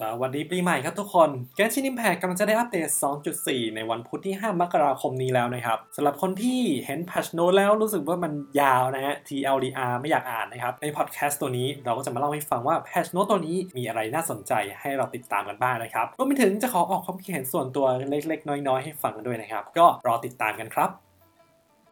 สวัสดีปีใหม่ครับทุกคนแกนชินิมแพกกำลังจะได้อัปเดต 2.4 ในวันพุธที่ 5 มกราคมนี้แล้วนะครับสำหรับคนที่เห็น patch note แล้วรู้สึกว่ามันยาวนะฮะ TLDR ไม่อยากอ่านนะครับ ในพอดแคสต์ตัวนี้เราก็จะมาเล่าให้ฟังว่า patch note ตัวนี้มีอะไรน่าสนใจให้เราติดตามกันบ้างนะครับรวมไปถึงจะขอออกความคิดเห็นส่วนตัวเล็กๆ น้อยๆ ให้ฟังกันด้วยนะครับ ก็รอติดตามกันครับ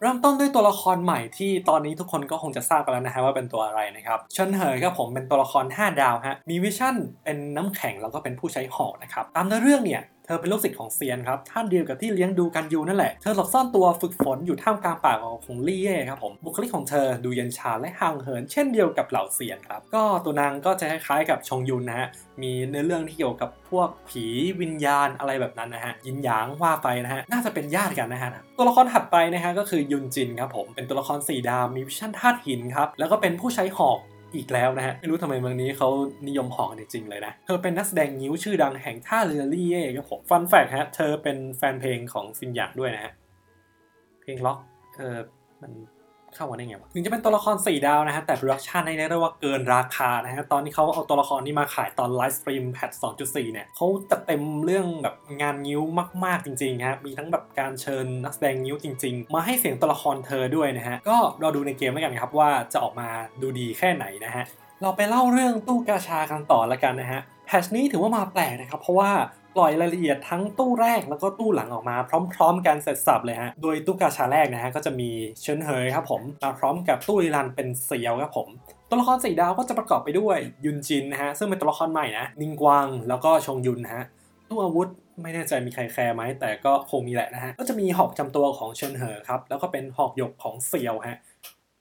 เริ่มต้นด้วยตัวละครใหม่ที่ตอนนี้ทุกคนก็คงจะทราบกันแล้วนะฮะว่าเป็นตัวอะไรนะครับเชิญเหยครับผมเป็นตัวละคร 5 ดาวฮะมีวิชั่นเป็นน้ำแข็งแล้วก็เป็นผู้ใช้หอกนะครับตามเนื้อเรื่องเนี่ย อเป็นลูกศิษย์ของเซียนครับท่านเดียวกับที่เลี้ยงดูกันยูนั่นแหละ เธอหลบซ่อนตัวฝึกฝนอยู่ท่ามกลางป่าของลี่เย่ครับผมบุคลิกของเธอดูเย็นชาและห่างเหิน เช่นเดียวกับเหล่าเซียนครับก็ตัวนางก็จะคล้ายๆกับชงยุนนะฮะมีเนื้อเรื่องที่เกี่ยวกับพวกผีวิญญาณอะไรแบบนั้นนะฮะยินหยางว่าไปนะฮะน่าจะเป็นญาติกันนะฮะตัวละครถัดไปนะฮะก็คือยุนจินครับผมเป็นตัวละครสีดาวมีวิชั่นธาตุหินครับแล้วก็เป็นผู้ใช้หอก อีกแล้วนะฮะ ไม่รู้ทำไมเมืองนี้เขานิยมหอกันจริงเลยนะ เธอเป็นนักแสดงงิ้วชื่อดังแห่งท่าเรือ Liyue ครับผม fun fact ฮะ เธอเป็นแฟนเพลงของซินหยางด้วยนะฮะ เพลงร็อกเออมัน เข้ามาได้ไงวะถึงจะเป็นตัวละคร 4 ดาวนะฮะ แต่ production ให้เรียกว่าเกินราคานะฮะ ตอนนี้เขาเอาตัวละครนี้มาขายตอน livestream patch 2.4 เนี่ยเขาจะเต็มเรื่องแบบงานงิ้วมาก ๆ จริงๆฮะ มีทั้งแบบการเชิญนักแสดงงิ้วจริง ๆ มาให้เสียงตัวละครเธอด้วยนะฮะ ก็รอดูในเกมแล้วกันครับว่าจะออกมาดูดีแค่ไหนนะฮะเราไปเล่าเรื่องตู้กาชากันต่อละกันนะฮะแพทชนี้ถือว่ามาแปลกนะครับ เพราะว่า ปล่อยรายละเอียดทั้งตู้แรกแล้วก็ตู้หลังออกมา พร้อม ๆ กันเสร็จสับเลยฮะ โดยตู้กาชาแรกนะฮะก็จะมีเชิญเฮยครับผมมาพร้อมกับตู้รีรันเป็นเซียวครับผมตัวละครสี่ดาวก็จะประกอบไปด้วยยุนจินนะฮะซึ่งเป็นตัวละครใหม่นะนิงกวางแล้วก็ชงยุนฮะตู้อาวุธไม่แน่ใจมีใครแคร์ไหมแต่ก็คงมีแหละนะฮะก็จะมีหอกจำตัวของเชิญเหอครับแล้วก็เป็นหอกหยกของเซียวฮะ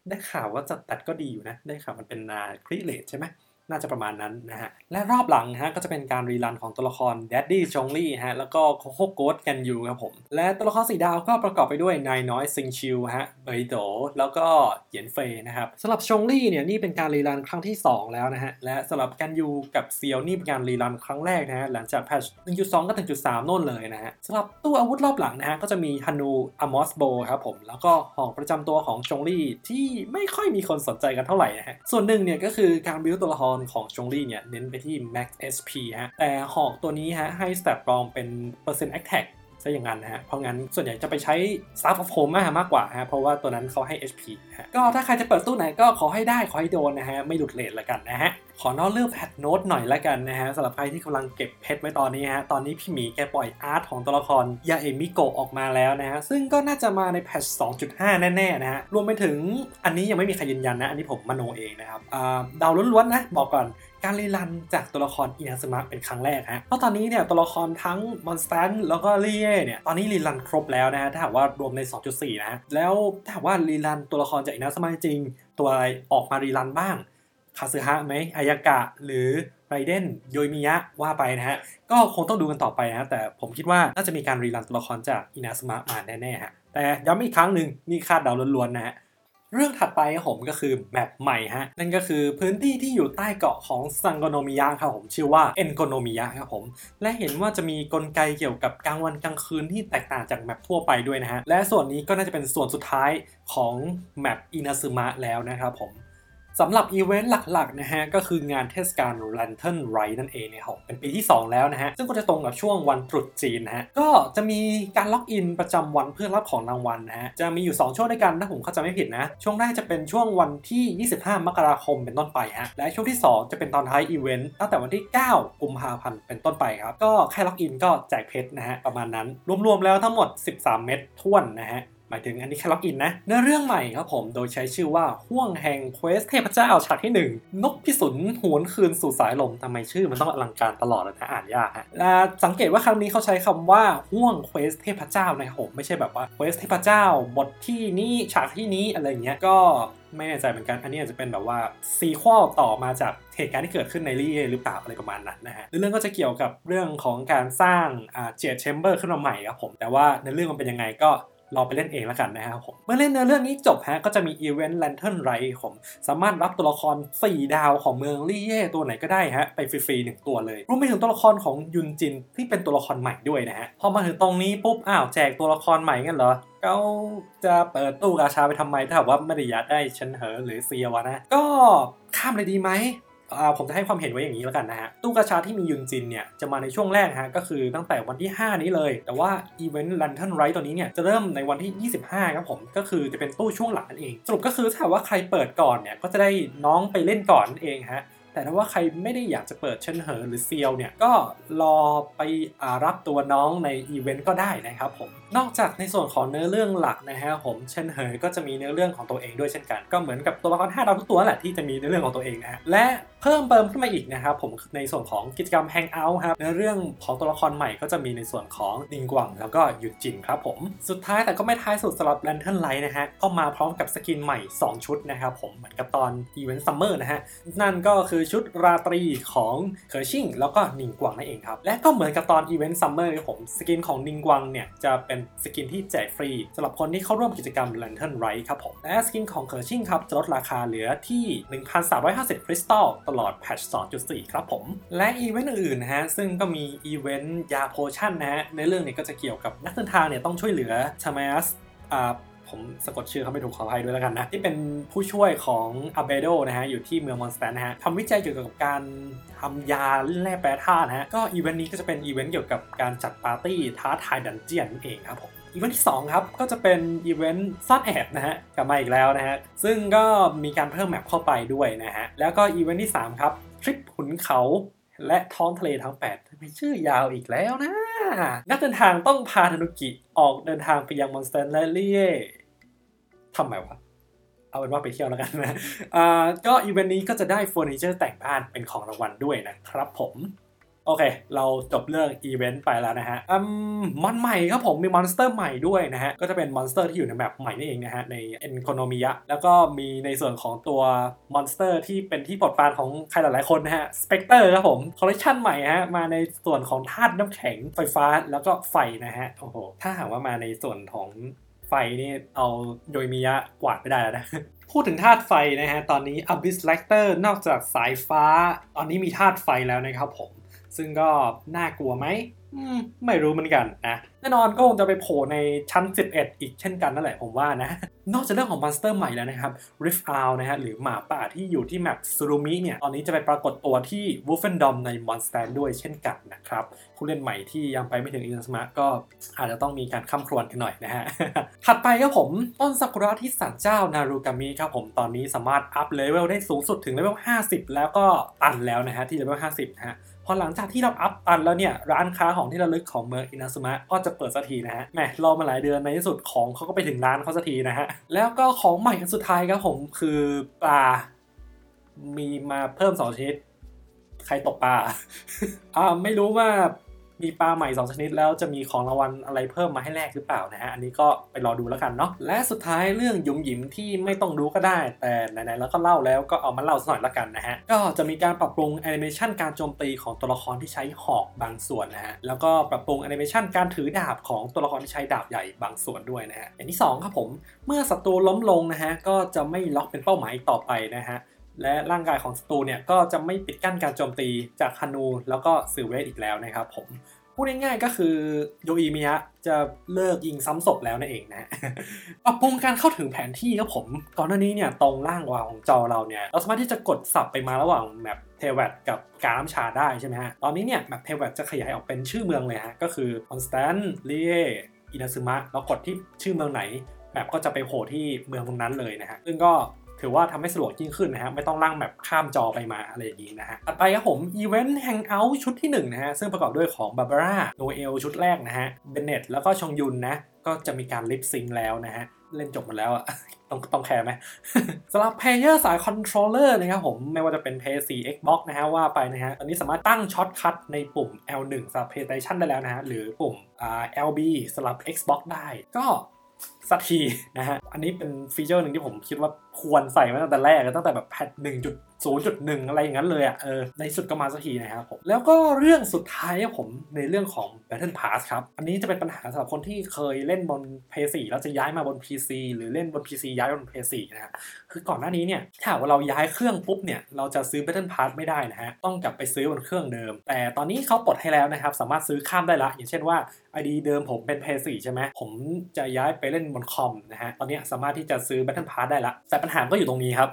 ได้ข่าวว่าจัดตัดก็ดีอยู่นะ ได้ข่าวมันเป็นนาคริเลตใช่ไหม น่าจะประมาณนั้นนะฮะ และรอบหลังฮะก็จะเป็นการรีรันของตัวละคร Daddy จงลี่ฮะแล้วก็โคโคโกดกันอยู่ครับผม และตัวละครสีดาวก็ประกอบไปด้วยนายน้อยซิงชิวฮะเบยโตแล้วก็เหยียนเฟยนะครับสำหรับชงลี่เนี่ยนี่เป็นการรีรันครั้งที่ 2 แล้วนะฮะ และสำหรับกันยูกับเซียวนี่เป็นการรีรันครั้งแรกนะฮะหลังจากแพทช์1.2 ก็ถึง1.3โน่นเลยนะฮะสำหรับตู้อาวุธรอบหลังนะฮะก็จะมีฮันูAmos' Bow ครับผมแล้วก็หอกประจำตัวของชงลี่ที่ไม่ค่อยมีคนสนใจกันเท่าไหร่นะฮะส่วนหนึ่งเนี่ยก็คือการบิวตัวละครของชงลี่เนี่ยเน้นไปที่ max HP ฮะแต่หอกตัวนี้ฮะให้ stat ปลอมเป็นเปอร์เซ็นต์ attack ซะอย่างนั้นนะฮะ เพราะงั้นส่วนใหญ่จะไปใช้ Staff of Homa มากกว่าฮะ เพราะว่าตัวนั้นเขาให้ HP ฮะ ก็ถ้าใครจะเปิดตู้ไหนก็ขอให้ได้ขอให้โดนนะฮะ ไม่หลุด rate ละกันนะฮะ ขอนอกเรื่อง patch note หน่อยละกันนะฮะสำหรับใครที่กำลังเก็บเพชรไว้ตอนนี้ฮะ ตอนนี้พี่หมีแกปล่อย art ของตัวละครยาเอมิโกะออกมาแล้วนะฮะ ซึ่งก็น่าจะมาใน patch 2.5 แน่ๆนะฮะ รวมไปถึงอันนี้ยังไม่มีใครยืนยันนะ อันนี้ผมมโนเองนะครับเดาล้วนๆนะบอกก่อน การ rerun จากตัวละครอินาซึมะเป็นครั้งแรกฮะเพราะตอนนี้เนี่ยตัวละครทั้ง Mondstadt แล้วก็ Liyue เนี่ยตอนนี้ rerun ครบแล้วนะฮะถ้าหากว่ารวมใน 2.4 นะฮะแล้วถ้าหากว่า rerun ตัวละครจากอินาซึมะจริง ตัวอะไรออกมา rerun บ้างคาซึฮะไหมอายากะหรือไรเดนโยอิมิยะว่าไปนะฮะ ก็คงต้องดูกันต่อไปนะฮะ แต่ผมคิดว่าน่าจะมีการ rerun ตัวละครจากอินาซึมะมาแน่ๆฮะ แต่ย้ำอีกครั้งหนึ่งนี่คาดเดาล้วนๆนะฮะ เรื่องถัดไปผมก็คือ map ใหม่ฮะ นั่นก็คือพื้นที่ที่อยู่ใต้เกาะของซังโกโนมิยะครับผมชื่อว่าเอ็นคาโนมิยะครับผม และเห็นว่าจะมีกลไกเกี่ยวกับกลางวันกลางคืนที่แตกต่างจาก map ทั่วไปด้วยนะฮะ และส่วนนี้ก็น่าจะเป็นส่วนสุดท้ายของ map อินาซึมะแล้วนะครับผม สำหรับอีเวนต์หลักๆนะฮะก็คืองานเทศกาล Lantern Rite นั่นเองเนี่ยครับเป็นปีที่ 2 แล้วนะฮะซึ่งก็จะตรงกับช่วงวันตรุษจีนนะฮะก็จะมีการ login ประจำวันเพื่อรับของรางวัลนะฮะจะมีอยู่ 2 ช่วงด้วยกันถ้าผมเข้าใจไม่ผิดนะ ช่วงแรกจะเป็นช่วงวันที่ 25 มกราคมเป็นต้นไปฮะและช่วงที่ 2 จะเป็นตอนท้ายอีเวนต์ตั้งแต่วันที่ 9 กุมภาพันธ์เป็นต้นไปครับก็แค่ login ก็แจกเพชรนะฮะประมาณนั้นรวมๆแล้วทั้งหมด 13 เม็ดถ้วนนะฮะ หมายถึงอันนี้แค่ login นะเนื้อเรื่องใหม่ครับผมโดยใช้ชื่อว่าห้วงแห่ง quest เทพเจ้าฉากที่ 1 นกพิสุทธิ์หวนคืนสู่สายลมทำไมชื่อมันต้องอลังการตลอดเลยนะอ่านยากฮะสังเกตว่าครั้งนี้เขาใช้คำว่าห้วง quest เทพเจ้านะครับผมไม่ใช่แบบว่า quest เทพเจ้าบทที่นี้ฉากที่นี้อะไรเงี้ยก็ไม่แน่ใจเหมือนกัน อันนี้อาจจะเป็นแบบว่า sequel ต่อมาจากเหตุการณ์ที่เกิดขึ้นในลีเยว่หรือเปล่าอะไรประมาณนั้นนะฮะเรื่องก็จะเกี่ยวกับเรื่องของการสร้างเจดแชมเบอร์ขึ้นมาใหม่ครับผม แต่ว่าในเรื่องมันเป็นยังไงก็ รอไปเล่นเองแล้วกันนะครับผม เมื่อเล่นเนื้อเรื่องนี้จบฮะก็จะมีอีเวนต์แลนเทิร์นไรผมสามารถรับตัวละคร 4 ดาวของเมืองลี่เย่ตัวไหนก็ได้ฮะไปฟรีๆหนึ่งตัวเลยรวมไปถึงตัวละครของยุนจินที่เป็นตัวละครใหม่ด้วยนะฮะพอมาถึงตรงนี้ปุ๊บอ้าวแจกตัวละครใหม่กันเหรอเขาจะเปิดตู้กาชาไปทำไมถ้าว่าไม่ได้อยากได้เชนเหอหรือเซียวนะ ก็ข้ามเลยดีไหม ผมจะให้ความเห็นไว้อย่างนี้แล้วกันนะฮะ ตู้กระชาที่มียุนจินเนี่ย จะมาในช่วงแรกฮะ ก็คือตั้งแต่วันที่ 5 นี้เลย แต่ว่าอีเวนต์ลันทันไรตัวนี้เนี่ย จะเริ่มในวันที่ 25 ครับผม ก็คือจะเป็นตู้ช่วงหลังนั่นเอง สรุปก็คือถ้าว่าใครเปิดก่อนเนี่ย ก็จะได้น้องไปเล่นก่อนนั่นเองฮะแต่ถ้าว่าใครไม่ได้อยากจะเปิดเชนเหอหรือเซียวเนี่ย ก็รอไปรับตัวน้องในอีเวนต์ก็ได้นะครับผม นอกจากในส่วนของเนื้อเรื่องหลักนะฮะผมเชนเหอก็จะมีเนื้อเรื่องของตัวเองด้วยเช่นกัน ก็เหมือนกับตัวละคร5ดาวทุกตัวแหละที่จะมีเนื้อเรื่องของตัวเองนะฮะและเพิ่มเติมขึ้นมาอีกนะครับผมในส่วนของกิจกรรม hangout ครับในเรื่องของตัวละครใหม่ก็จะมีในส่วนของนิงกวังแล้วก็ยุนจินครับผมสุดท้ายแต่ก็ไม่ท้ายสุดสำหรับ Lantern Rite นะฮะก็มาพร้อมกับ skin ใหม่ 2 ชุดนะครับผมเหมือนกับตอน event summer นะฮะนั่นก็คือชุดราตรีของเคอร์ชิงแล้วก็นิงกวังนั่นเองครับและก็เหมือนกับตอน event summer ผม skin ของนิงกวังเนี่ยจะเป็น skin ที่แจกฟรีสำหรับคนที่เข้าร่วมกิจกรรม Lantern Rite ครับผม และ skin ของเคอร์ชิงครับจะลดราคาเหลือที่ 1,350 คริสตัลตลอด patch 2.4 ครับผม และอีเวนต์อื่นนะฮะ ซึ่งก็มีอีเวนต์ยา potion นะฮะ ในเรื่องนี้ก็จะเกี่ยวกับนักเดินทางเนี่ยต้องช่วยเหลือชามาสอ่า ผมสะกดชื่อเขาไม่ถูกขออภัยด้วยแล้วกันนะ ที่เป็นผู้ช่วยของอัลเบโดนะฮะ อยู่ที่เมืองมอนด์สตัดท์นะฮะทำวิจัยเกี่ยวกับการทำยาแร่แปรธาตุนะฮะ ก็อีเวนต์นี้ก็จะเป็นอีเวนต์เกี่ยวกับการจัดปาร์ตี้ท้าทาย dungeon นั่นเองครับผมอีเวนต์ที่ 2 ครับ ก็จะเป็นอีเวนต์ซ่อนแอบนะฮะกลับมาอีกแล้วนะฮะ ซึ่งก็มีการเพิ่ม map เข้าไปด้วยนะฮะ แล้วก็อีเวนต์ที่ 3 ครับทริปขุนเขาและท้องทะเลทั้ง8ทำไมชื่อยาวอีกแล้วนะ นักเดินทางต้องพาทานุกิออกเดินทางไปยังมอนด์สตัดท์และลีเยว่ ทำไมวะเอาเป็นว่าไปเที่ยวแล้วกันนะอ่าก็อีเวนต์นี้ก็จะได้เฟอร์นิเจอร์แต่งบ้านเป็นของรางวัลด้วยนะครับผมโอเค เราจบเรื่องอีเวนต์ไปแล้วนะฮะอืมมันใหม่ครับผมมี monster ใหม่ด้วยนะฮะ ก็จะเป็น monster ที่อยู่ใน map ใหม่นี่เองนะฮะ ในเอ็นคาโนมิยะแล้วก็มีในส่วนของตัว monster ที่เป็นที่โปรดปรานของใครหลายๆคนนะฮะ Specter ครับผมคอลเลคชันใหม่ฮะ มาในส่วนของธาตุน้ำแข็งไฟฟ้าแล้วก็ไฟนะฮะ โอ้โห ถ้าหากว่ามาในส่วนของ ไฟนี่เอาโยอิมิยะกวาดไม่ได้แล้วนะ พูดถึงธาตุไฟนะฮะ ตอนนี้ Abyss Lector นอกจากสายฟ้า ตอนนี้มีธาตุไฟแล้วนะครับผม ซึ่งก็น่ากลัวไหมมไม่รู้เหมือนกันนะแน่นอนก็คงจะไปโผล่ในชั้น 11 อีกเช่นกันนั่นแหละผมว่านะ นอกจากเรื่องของ monster ใหม่แล้วนะครับ Rifthound นะฮะหรือหมาป่าที่อยู่ที่ map ซึรุมิเนี่ย ตอนนี้จะไปปรากฏตัวที่ Wolvendom ใน มอนด์สตัดท์ ด้วยเช่นกันนะครับผู้เล่นใหม่ที่ยังไปไม่ถึงอินาซุมะ็อาจจะต้องมีการคร่ำครวญกันหน่อยนะฮะ ถัดไปครับผมต้นซากุระที่ศาลเจ้านารุกามิครับผมตอนนี้สามารถอัพเลเวลได้สูงสุดถึงเลเวล50 แล้วก็ตันแล้วนะฮะที่เลเวล50นะฮะ อหลังจากที่เราอัพตันแล้วเนี่ยร้านค้าของที่ระลึกของเมืองอินาซุมะก็จะเปิดสักทีนะฮะแหมรอมาหลายเดือนในที่สุดของเขาก็ไปถึงร้านเขาสักทีนะฮะแล้วก็ของใหม่อันสุดท้ายครับผมคือปลา มีมาเพิ่มสองชนิดใครตกปลาอ่าไม่รู้ว่า มีปลาใหม่ 2 ชนิดแล้วจะมีของรางวัลอะไรเพิ่มมาให้แลกหรือเปล่านะฮะ อันนี้ก็ไปรอดูแล้วกันเนาะ และสุดท้ายเรื่องยุ่มหยิมที่ไม่ต้องรู้ก็ได้ แต่ไหนๆแล้วก็เล่าแล้วก็เอามาเล่าสักหน่อยละกันนะฮะ ก็จะมีการปรับปรุงแอนิเมชันการโจมตีของตัวละครที่ใช้หอกบางส่วนนะฮะ แล้วก็ปรับปรุงแอนิเมชันการถือดาบของตัวละครที่ใช้ดาบใหญ่บางส่วนด้วยนะฮะ อย่างที่สองครับผม เมื่อศัตรูล้มลงนะฮะ ก็จะไม่ล็อกเป็นเป้าหมายต่อไปนะฮะ และร่างกายของศัตรูเนี่ยก็จะไม่ปิดกั้นการโจมตีจากธนูแล้วก็ซิลเวสอีกแล้วนะครับผมพูดง่ายๆก็คือโยอิมิยะจะเลิกยิงซ้ำศพแล้วนั่นเองนะปรับปรุงการเข้าถึงแผนที่ครับผม ก่อนหน้านี้เนี่ยตรงล่างขวาของจอเราเนี่ยเราสามารถที่จะกดสับไปมาระหว่าง map เทวัตกับกาน้ำชาได้ใช่ไหมฮะ ตอนนี้เนี่ย map เทวัตจะขยายออกเป็นชื่อเมืองเลยฮะ ก็คือมอนด์สตัดท์ลีเยว่อินาซุมะแล้วกดที่ชื่อเมืองไหน map ก็จะไปโผล่ที่เมืองตรงนั้นเลยนะฮะซึ่งก็ ถือว่าทำให้สะดวกยิ่งขึ้นนะฮะไม่ต้องลากแบบข้ามจอไปมาอะไรอย่างนี้นะฮะถัดไปครับผม event hangout ชุดที่1นะฮะซึ่งประกอบด้วยของบาบาร่าโนเอลชุดแรกนะฮะเบนเน็ตแล้วก็ชองยุนนะก็จะมีการ lip sync แล้วนะฮะเล่นจบหมดแล้วอะต้องต้อง care ไหมสำหรับ player สาย controller นะครับผมไม่ว่าจะเป็น PS4 Xbox นะฮะว่าไปนะฮะตอนนี้สามารถตั้ง shortcut ในปุ่ม L1 สำหรับ PlayStation ได้แล้วนะฮะหรือปุ่ม LB สำหรับ Xbox ได้ ก็ สักทีนะฮะ อันนี้เป็นฟีเจอร์หนึ่งที่ผมคิดว่าควรใส่มาตั้งแต่แรกตั้งแต่แบบแพท1.0.1อะไรอย่างนั้นเลยอะ่ะเออในสุดก็มาสักทีนะครับผม แล้วก็เรื่องสุดท้ายผมในเรื่องของ Battle Pass ครับ อันนี้จะเป็นปัญหาสำหรับคนที่เคยเล่นบน PS4 แล้วจะย้ายมาบน PC หรือเล่นบน PC ย้ายบน PS4 นะฮะคือก่อนหน้านี้เนี่ยถ้าว่าเราย้ายเครื่องปุ๊บเนี่ยเราจะซื้อ Battle Pass ไม่ได้นะฮะต้องกลับไปซื้อบนเครื่องเดิม แต่ตอนนี้เขาปลดให้แล้วนะครับสามารถซื้อข้ามได้ละ อย่างเช่นว่า ID เดิมผมเป็น p 4ใช่ไหมผมจะย้ายไปเล่นบนคอมนะฮะ ตอนนี้สามารถที่จะซื้อ Battle Pass ได้ละ แต่ปัญหาก็อยู่ตรงนี้ครับ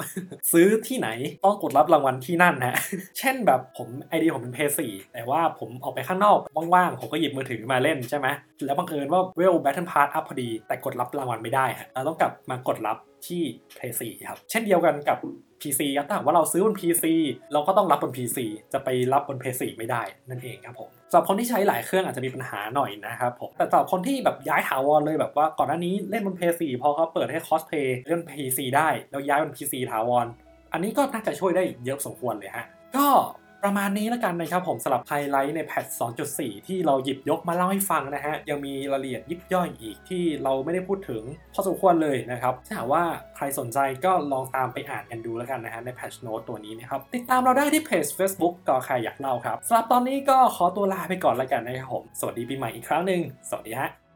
ซื้อที่ไหนต้องกดรับรางวัลที่นั่นฮะเช่นแบบผม ID ผมเป็น p 4แต่ว่าผมออกไปข้างนอกว่างๆ ผมก็หยิบมือถือมาเล่นใช่ไหมแล้วบังเอิญว่าเวล Battle Pass อัพพอดี แต่กดรับรางวัลไม่ได้ฮะเราต้องกลับมากดรับที่ p 4ครับ เช่นเดียวกันกับ PC ครับถ้าหากว่าเราซื้อบน PC เราก็ต้องรับบน PC จะไปรับบน PS4 ไม่ได้นั่นเองครับผมสำหรับคนที่ใช้หลายเครื่องอาจจะมีปัญหาหน่อยนะครับผมแต่สำหรับคนที่แบบย้ายถาวรเลยแบบว่าก่อนหน้านี้เล่นบน PS4 พอเขาเปิดให้คอสเพย์เล่น PC ได้แล้วย้ายบน PC ถาวรอันนี้ก็น่าจะช่วยได้เยอะสมควรเลยฮะก็ ประมาณนี้แล้วกันนะครับผมสำหรับไฮไลท์ในแพท 2.4 ที่เราหยิบยกมาเล่าให้ฟังนะฮะ ยังมีรายละเอียดยิบย่อยอีกที่เราไม่ได้พูดถึงพอสมควรเลยนะครับ ถ้าหากว่าใครสนใจก็ลองตามไปอ่านกันดูแล้วกันนะฮะในแพทโน้ตตัวนี้นะครับ ติดตามเราได้ที่เพจ Facebook ก็ใครอยากเล่าครับสำหรับตอนนี้ก็ขอตัวลาไปก่อนแล้วกันนะครับผม สวัสดีปีใหม่อีกครั้งหนึ่งสวัสดีฮะ